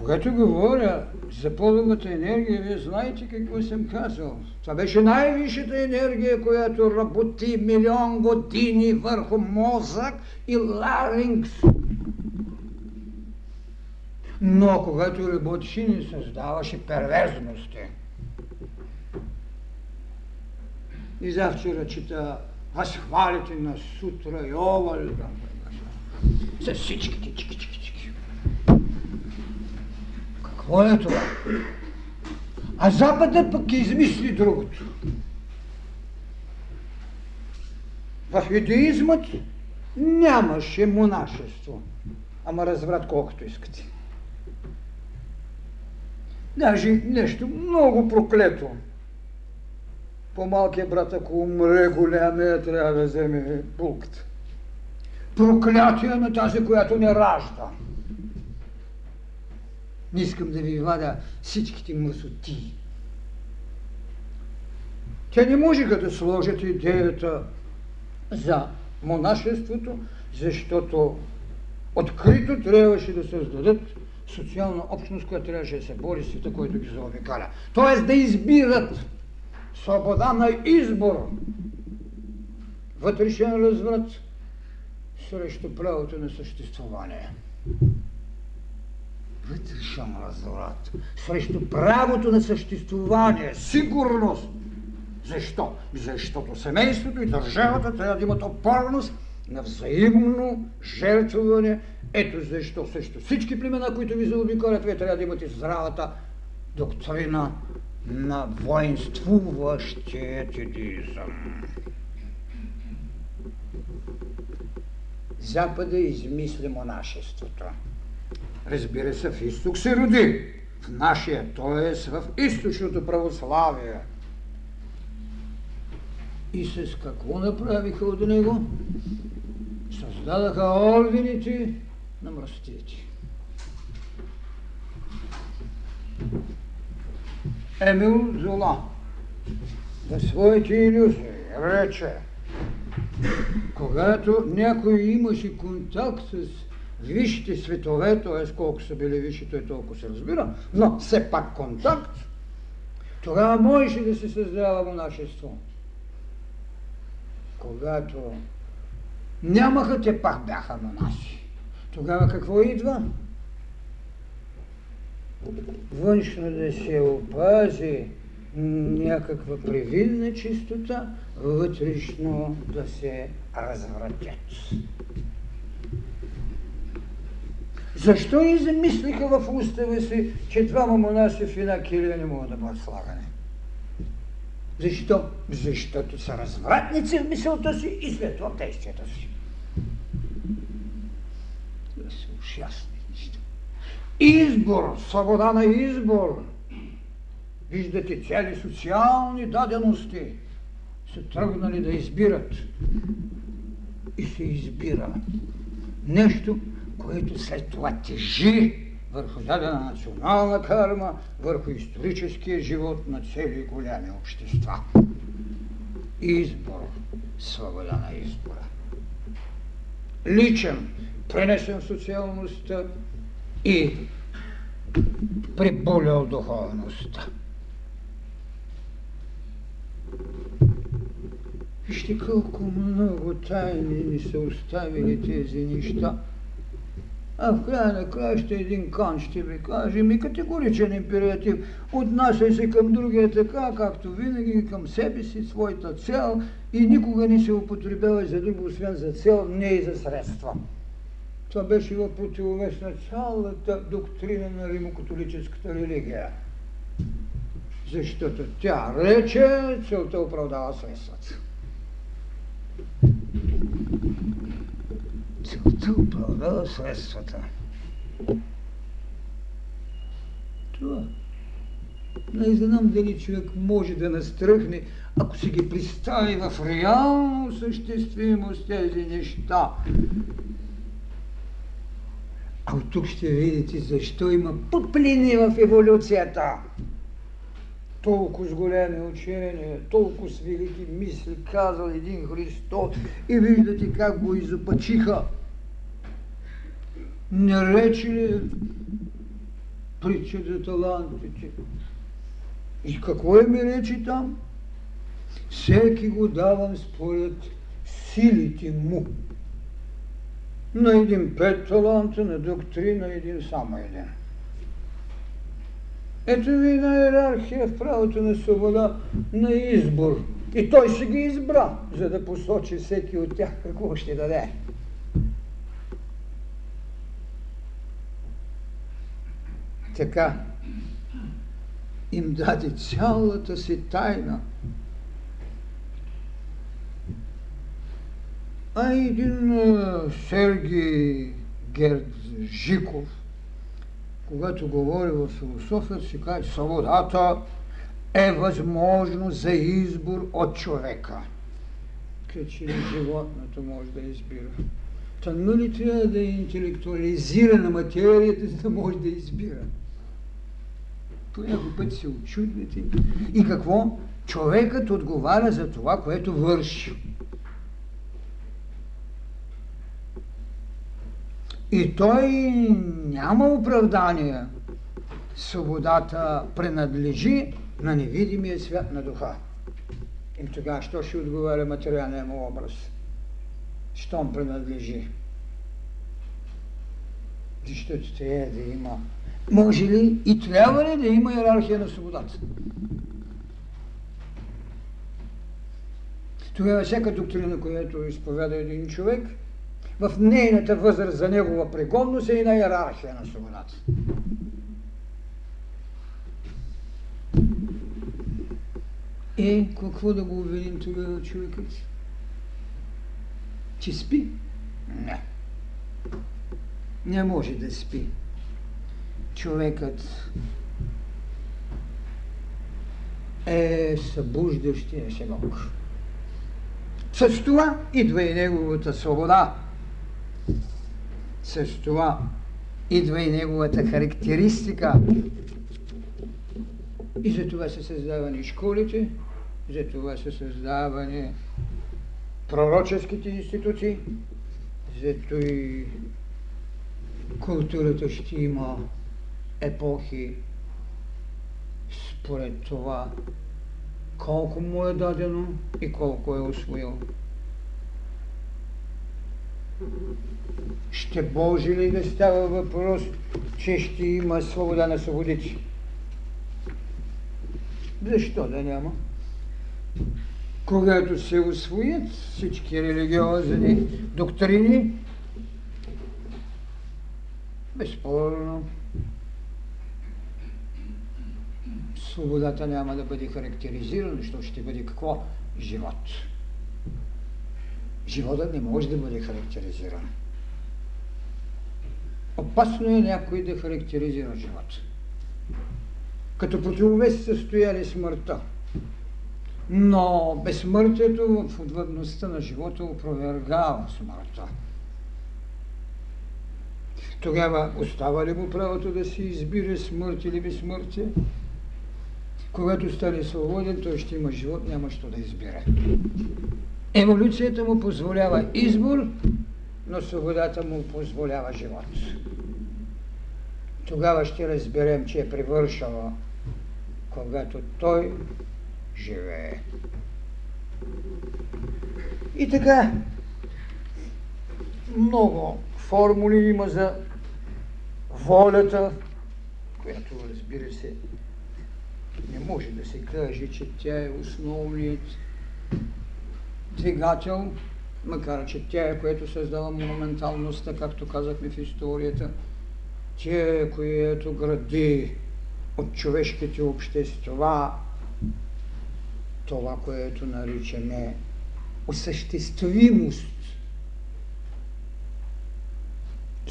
Когато говоря за половата енергия, вие знаете какво съм казал. Това беше най-висшата енергия, която работи милион години върху мозък и ларингс. Но когато работеше, не създаваше перверзности. И завчера чета възхвалите на Сутра и Овал, с всичките чики, чики, чики. Какво е това? А Западът пък измисли другото. В юдеизмът нямаше монашество, ама разврат колкото искате. Даже нещо много проклето. По-малкият брат, ако умре голямия, трябва да вземе булката. Проклятие на тази, която не ражда. Не искам да ви вада всичките мъсоти. Те не можеха да сложат идеята за монашеството, защото открито трябваше да създадат социална общност, която трябваше да се бори света, който ги заобикаля. Тоест да избират свобода на избор, вътрешен разврат срещу правото на съществуване вътрешен разврат, срещу правото на съществуване, сигурност. Защо? Защото семейството и държавата трябва да имат опорност на взаимно жертвуване. Ето защо срещу всички племена, които ви заобикалят, вие трябва да имате здравата доктрина на воинствуващия тедизъм. Запада измисли монашеството. Разбира се, в изток се роди. В нашия, т.е. в източното православие. И с какво направиха от него? Създадаха ордените на мръстите. Емил Зола за своите иллюзии рече, когато някой имаше контакт с висшите светове, т.е. колко са били висши, той толкова се разбира, но все пак контакт, тогава можеше да се създава монашество. Когато нямаха, те пак бяха монаси. Тогава какво идва? Външно да се опази някаква привидна чистота, вътрешно да се развратят. Защо и замислиха в устава си, че двама монаси в една килия не могат да бъдат слагани? Защо? Защото са развратници в мисълта си и светло в действията си. Да се ужасни неща. Избор, свобода на избор. Виждате, цели социални дадености са тръгнали да избират. И се избира нещо, което след това тежи върху дадена национална карма, върху историческия живот на цели голями общества. Избор, свобода на избора. Личен, пренесен в социалността и приболял духовността. Вижте колко много тайни ни са оставили тези неща А в края на краища един Кант ще ви каже, ми категоричен императив, отнасяй се към другия така, както винаги, към себе си, своята цел и никога не се употребява за друго, освен за цел, не и за средства. Това беше в противовес на цялата доктрина на римокатолическата религия. Защото тя рече, целта оправдава средствата. Оправдава средствата. Това. Не знам дали човек може да настръхне, ако си ги представи в реално съществимост тези неща. А от тук ще видите защо има пъплини в еволюцията. Толкова с големи учения, толкова с велики мисли казал един Христос и виждате как го изопачиха. Не рече ли притча за талантите? И какво е ми речи там? Всеки го давам според силите му. На един пет таланта, на друг три, на един само един. Ето ви на иерархия в правото на свобода на избор. И той ще ги избра, за да посочи всеки от тях какво ще даде. Така им даде цялата си тайна. А един Сергий Герджиков, когато говори в философията, си казва, че свободата е възможност за избор от човека. Като животното може да избира. Та нали трябва да е интелектуализира на материята, за да може да избира. По някой път се очудвате. И какво? Човекът отговаря за това, което върши. И той няма оправдание. Свободата принадлежи на невидимия свят на духа. И тогава, що ще отговаря материалния му образ? Щом принадлежи? Защото трябва да има. Може ли и трябва ли да има иерархия на свободата? Тогава всяка доктрина, която изповяда един човек, в нейната възраст за негова пригодност е и на иерархия на свободата. Е, какво да го обвиним тогава човекът? Че спи? Не. Не може да спи. Човекът е събуждащия се Бог. С това идва и неговата свобода. С това идва и неговата характеристика. И за това са създавани школите, за това са създавани пророческите институции, зато и културата ще има епохи според това колко му е дадено и колко е освоил. Ще Божи ли да става въпрос, че ще има свобода на свободици? Защо да няма? Когато се освоят всички религиозни доктрини, безспорно, свободата няма да бъде характеризирана, защото ще бъде какво? Живот. Животът не може да бъде характеризиран. Опасно е някой да характеризира живот. Като противовес състояли смъртта. Но безсмъртието в отвъдността на живота опровергава смъртта. Тогава остава ли му правото да си избира смърт или безсмъртие? Когато стане свободен, той ще има живот, няма що да избира. Еволюцията му позволява избор, но свободата му позволява живот. Тогава ще разберем, че е привършала, когато той живее. И така, много формули има за волята, която разбира се не може да се каже, че тя е основният двигател, макар че тя е, което създава монументалността, както казахме в историята, тя е, което гради от човешките общества това, което наричаме осъществимост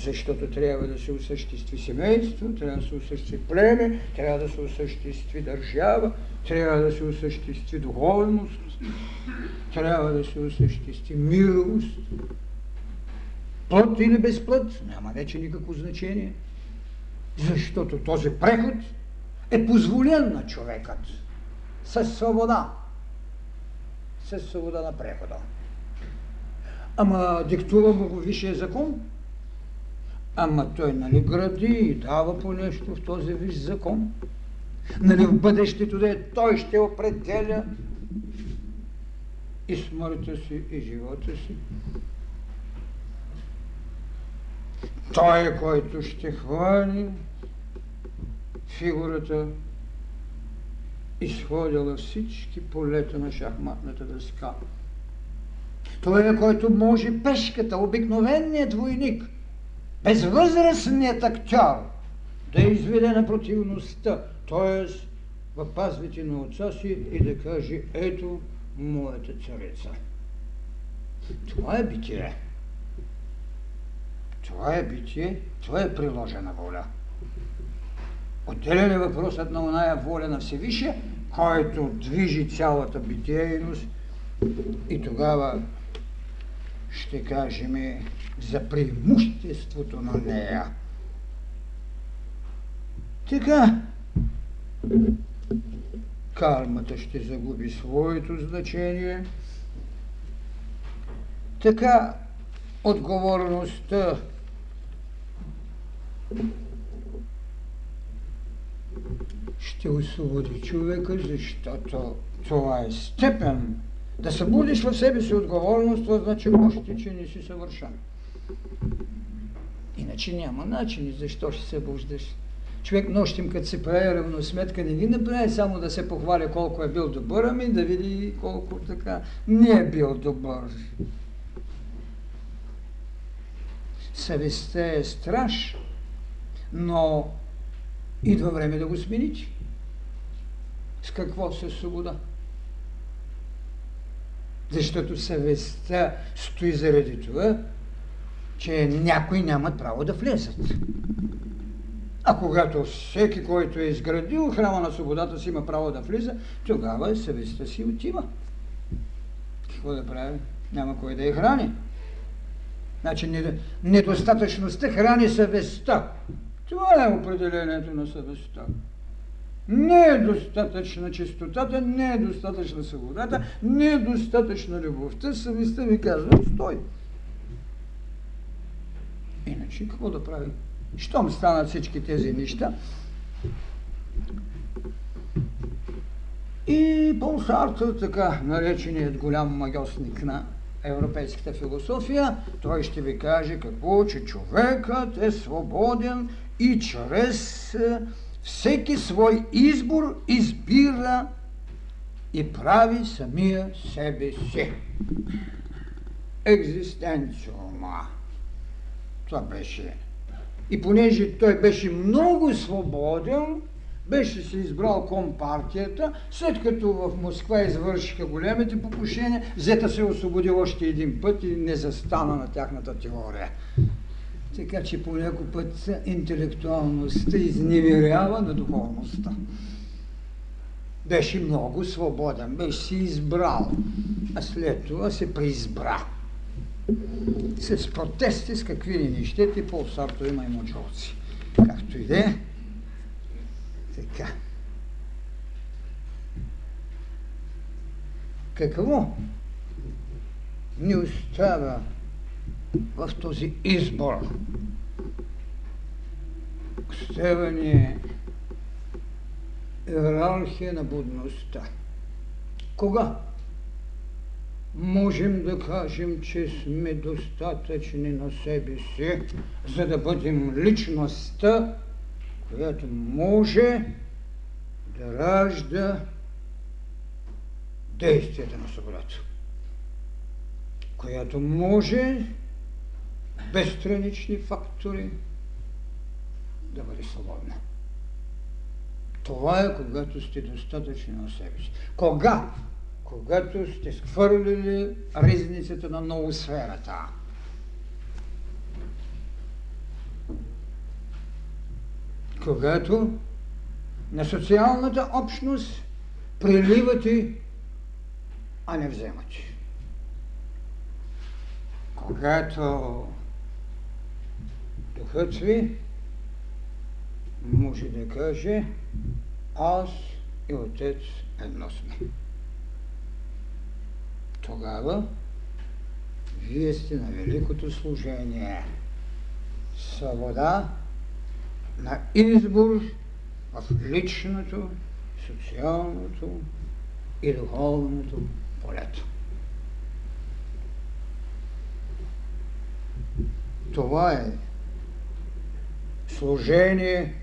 защото трябва да се осъществи семейство, трябва да се осъществи племе, трябва да се осъществи държава, трябва да се осъществи духовност, трябва да се осъществи мировост. Плът или безплът няма вече никакво значение, защото този преход е позволен на човекът със свобода, със свобода на прехода. Ама диктува му го висшия закон, Ама той нали гради и дава по нещо в този виж закон. Нали в бъдещето да е той ще определя и смъртта си, и живота си. Той е който ще хвани фигурата изходила всички полета на шахматната дъска. Той е който може пешката, обикновеният войник – безвъзрастният актьор да изведе на противността, т.е. в пазвите на отца си и да каже, ето моята царица. Това е битие. Това е битие, това е приложена воля. Отделен е въпросът на оная воля на Всевишия, който движи цялата битейност и тогава ще кажем за преимуществото на нея. Така, кармата ще загуби своето значение. Така, отговорността ще освободи човека, защото това е степен. Да събудиш в себе си отговорност, това значи още, че не си съвършен. Иначе няма начин. Защо ще се буждаш? Човек нощим, като се прави равносметка, не ги направи само да се похваля колко е бил добър, ами да види колко така не е бил добър. Съвестта е страш, но идва време да го смените. С какво се свобода? Защото съвестта стои заради това, че някои нямат право да влезат. А когато всеки, който е изградил храма на свободата си има право да влиза, тогава съвестта си отива. Какво да прави? Няма кой да я храни. Значи недостатъчността храни съвестта. Това е определението на съвестта. Не е достатъчна чистотата, не е достатъчна свободата, не е достатъчна любовта. Съвестта ми казва, стой. Иначе какво да правим? Щом станат всички тези неща, и Пол Сартър, така нареченият голям магиосник на европейската философия, той ще ви каже какво, че човекът е свободен и чрез всеки свой избор избира и прави самия себе си. Екзистенциума. Това беше. И понеже той беше много свободен, беше си избрал компартията, след като в Москва извършиха големите покушения, взета се освободи още един път и не застана на тяхната теория. Така че по някой път интелектуалността изневерява на духовността. Беше много свободен, беше си избрал, а след това се преизбра с протести, с какви ли не щете, по Сарто има и мочолци. Както и да е. Така. Какво ни остава в този избор? Остава ни иерархия на будността. Кога? можем да кажем, че сме достатъчни на себе си, за да бъдем личността, която може да ражда действията на свободата, която може без странични фактори да бъде свободна. Това е когато сте достатъчни на себе си. Кога? Когато сте схвърлили ризницата на ноосферата. Когато на социалната общност приливате, а не вземате. Когато духът ви може да каже аз и отец едно сме. Тогава вие сте на великото служение. Свобода на избор в личното, социалното и духовното полето. Това е служение.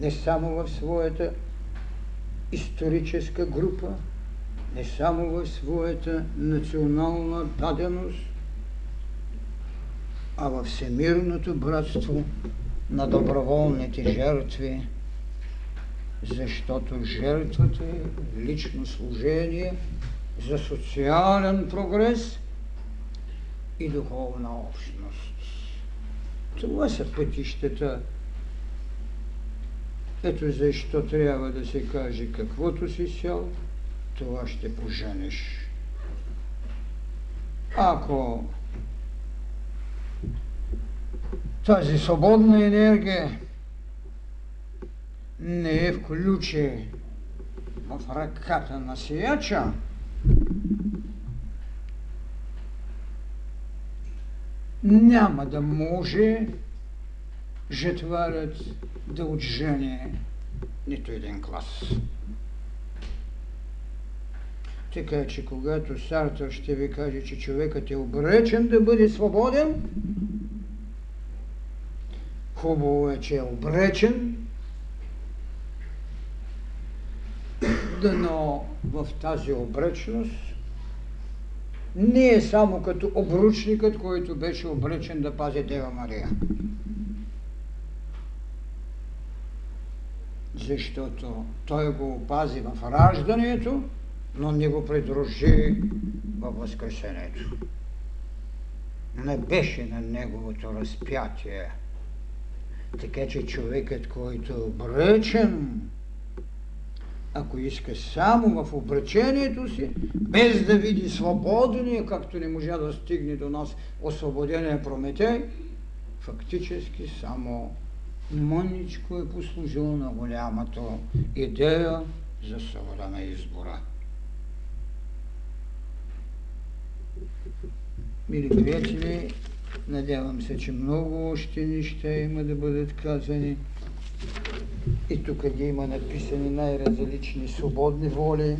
Не само в своята историческа група, не само в своята национална даденост, а във всемирното братство на доброволните жертви, защото жертвата е лично служение за социален прогрес и духовна общност. Това са пътищата. Ето защо трябва да се каже каквото си сял, това ще поженеш. Ако тази свободна енергия не е включи в ръката на сияча, няма да може жетварят да отжене нито един клас. Така че когато Сартър ще ви каже, че човекът е обречен да бъде свободен, хубаво е, че е обречен, но в тази обречност не е само като обручникът, който беше обречен да пази Дева Мария. Защото той го опази в раждането, но не го придружи във възкресението. Не беше на неговото разпятие. Така че човекът, който е обречен, ако иска само в обречението си, без да види свободния, както не можа да стигне до нас освободения Прометей, фактически само мъничко е послужило на голямата идея за свобода на избора. Мили приятели, надявам се, че много още неща има да бъдат казани. И тук ги има написани най-различни свободни воли.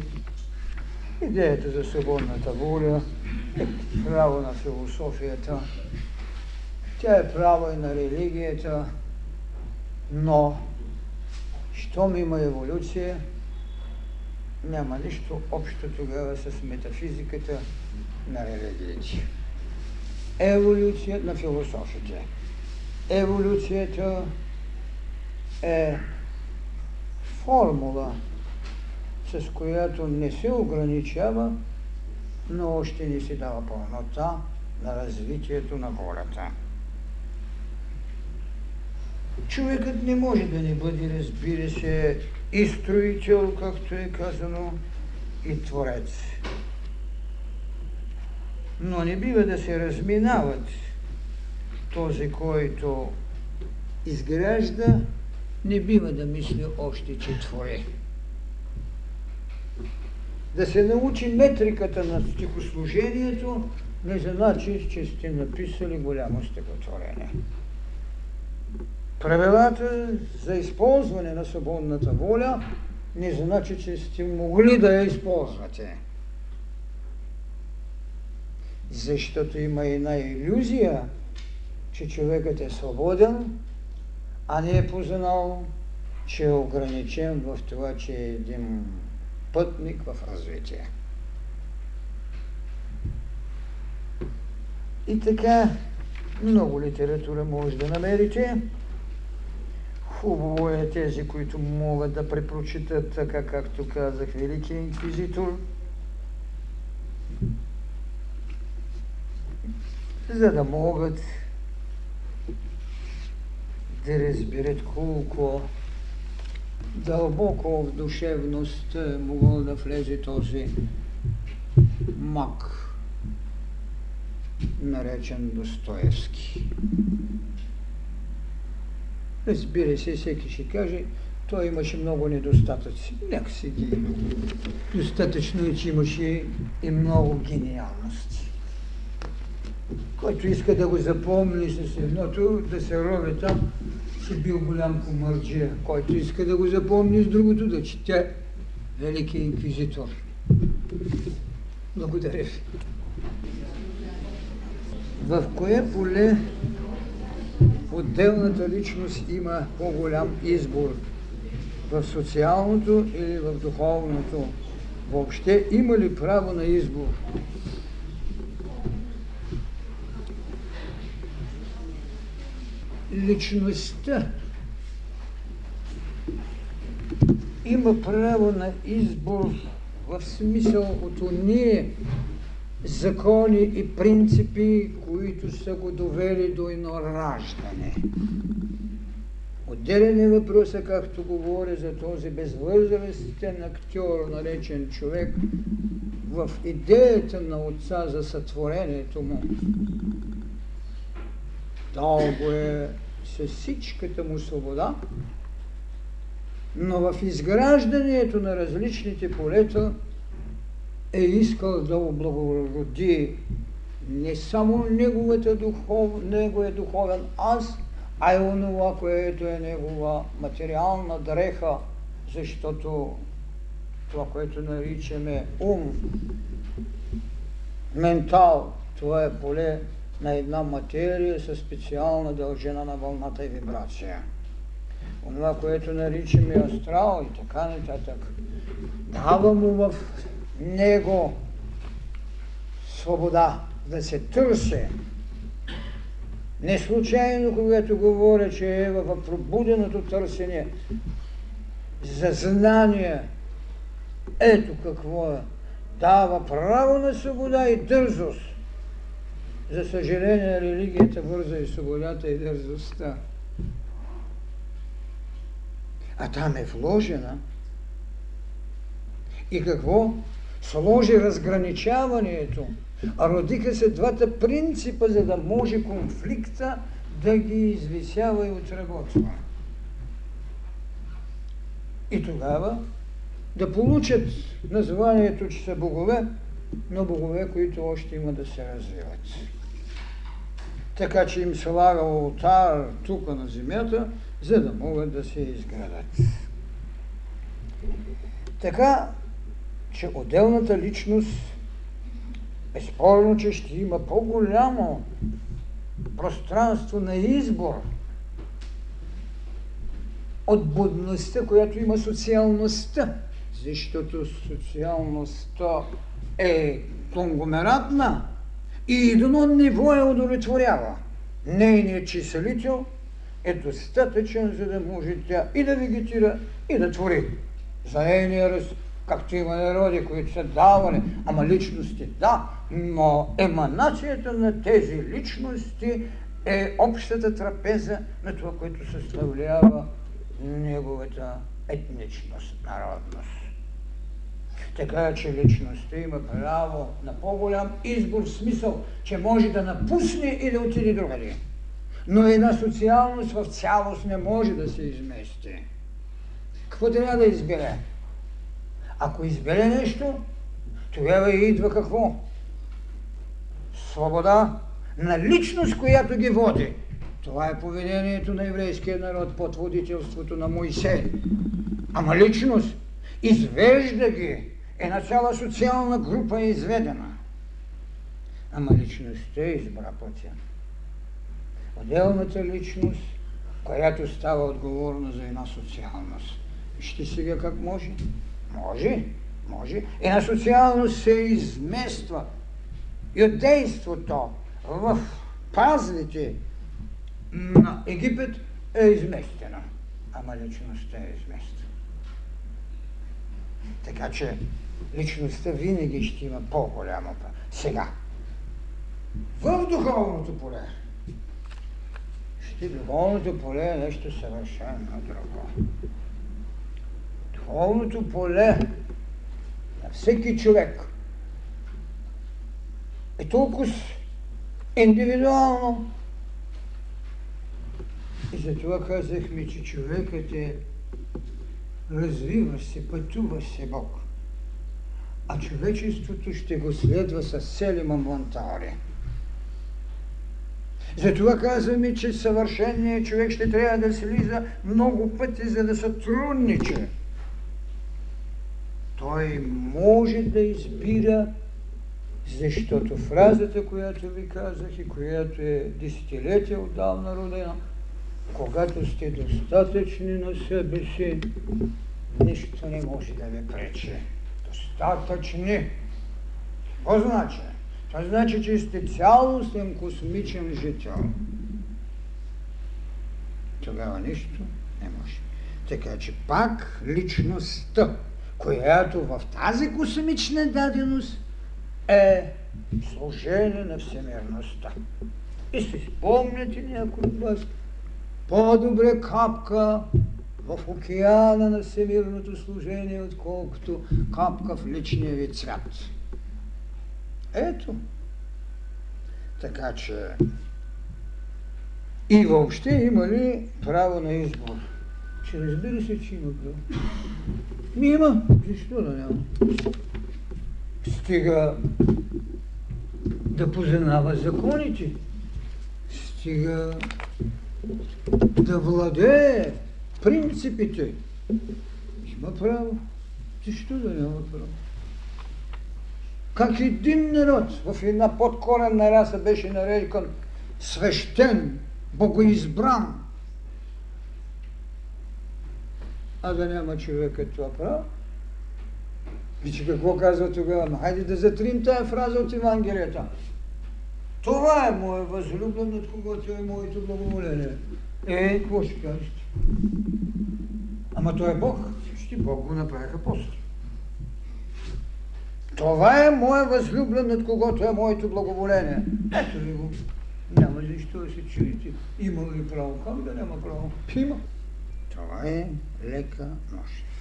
Идеята за свободната воля е право на философията. Тя е право и на религията, но щом има еволюция, няма нищо общо тогава с метафизиката на религиите. Еволюция на философията. Еволюцията е формула, с която не се ограничава, но още не се дава пълнота на развитието на волята. Човекът не може да не бъде, разбира се, и строител, както е казано, и творец. Но не бива да се разминават този, който изгражда не бива да мисли още, че твори. Да се научи метриката на стихослужението не значи, че сте написали голямо стихотворение. Правилата за използване на свободната воля не значи, че сте могли да я използвате. Защото има една иллюзия, че човекът е свободен, а не е познал, че е ограничен в това, че е един пътник в развитие. И така, много литература може да намерите. Хубаво е тези, които могат да препрочитат, така както казах, Великия инквизитор, за да могат да разберат колко дълбоко в душевност е могъл да влезе този мак, наречен Достоевски. Разбира се, всеки ще каже, той имаше много недостатъци. Нека си ги. Достатъчно е, че имаше и много гениалности. Който иска да го запомни с едното, да се рови там, си бил голям комарджия. Който иска да го запомни с другото, да чете Великия инквизитор. Благодаря ви. В кое поле отделната личност има по-голям избор? В социалното или в духовното? Въобще има ли право на избор? Личността има право на избор в смисъл от уния закони и принципи, които са го довели до едно раждане. Отделен е въпроса, както говоря за този безвъзрастен актьор, наречен човек, в идеята на отца за сътворението му. Дал го е с всичката му свобода, но в изграждането на различните полета е искал да облагороди не само неговата духов, неговия духовен аз, а и онова, което е негова материална дреха, защото това, което наричаме ум, ментал, това е поле на една материя със специална дължина на вълната и вибрация. Това, което наричаме астрал и така нататък, дава му в него свобода да се търси. Не случайно, когато говоря, че е в пробуденото търсене за знание, ето какво е. Дава право на свобода и дързост. За съжаление, религията върза и свободата и дързостта. А там е вложена. И какво? Сложи разграничаването. А родиха се двата принципа, за да може конфликта да ги извисява и отработва. И тогава да получат названието, че са богове, но богове, които още има да се развиват така че им се лага алтар тук на земята, за да могат да се изградат. Така, че отделната личност безспорно, че ще има по-голямо пространство на избор от будността, която има социалността, защото социалността е конгломератна, и едно ниво я удовлетворява. Нейният числител е достатъчен, за да може тя и да вегетира, и да твори. За нейния ръст, както има народи, които са давали, ама личности, да, но еманацията на тези личности е общата трапеза на това, което съставлява неговата етничност, народност. Така че личността има право на по-голям избор в смисъл, че може да напусне и да отиде другаде. Но една социалност в цялост не може да се измести. Какво трябва да избере? Ако избере нещо, тогава идва какво? Свобода на личност, която ги води. Това е поведението на еврейския народ под водителството на Моисей. Ама личност, Извежда ги. Една цяла социална група е изведена. Ама личността избра пътя. Отделната личност, която става отговорна за една социалност. Вижте сега как може. Може, може. Една социалност се измества и от действото в пазлите на Египет е изместена. Ама личността е изместена. Така че личността винаги ще има по-голяма. Сега, в духовното поле, ще духовното поле е нещо съвършено друго. Духовното поле на всеки човек е толкова индивидуално. И затова казахме, че човекът е развива се, пътува се Бог. А човечеството ще го следва с цели мамонтари. Затова казваме, че съвършенният човек ще трябва да слиза много пъти, за да сътрудничи. Той може да избира, защото фразата, която ви казах и която е десетилетия отдавна родена, когато сте достатъчни на себе си, нищо не може да ви пречи. Достатъчни. Какво значи? Това значи, че сте цялостен космичен жител. Тогава нищо не може. Така че пак личността, която в тази космична даденост е служение на всемирността. И си спомняте някой от вас, по-добре капка в океана на всемирното служение, отколкото капка в личния ви цвят. Ето. Така че и въобще има ли право на избор? Че разбира се, че има право. Ми има. Защо да няма? Стига да познава законите. Стига да владее принципите. Има право. Защо да няма право? Как един народ в една подкоренна раса беше нарекан свещен, богоизбран, а да няма човека това право? Вижте какво казва тогава? Хайде да затрим тая фраза от Евангелията. Това е моя възлюблен, от когото е моето благоволение. Е, какво ще кажете? Ама той е Бог. Всички Бог го направиха после. Това е моя възлюблен, от когото е моето благоволение. Ето ли го. Няма защо да се чуете. Има ли право? Как да няма право? Има. Това е лека нощ.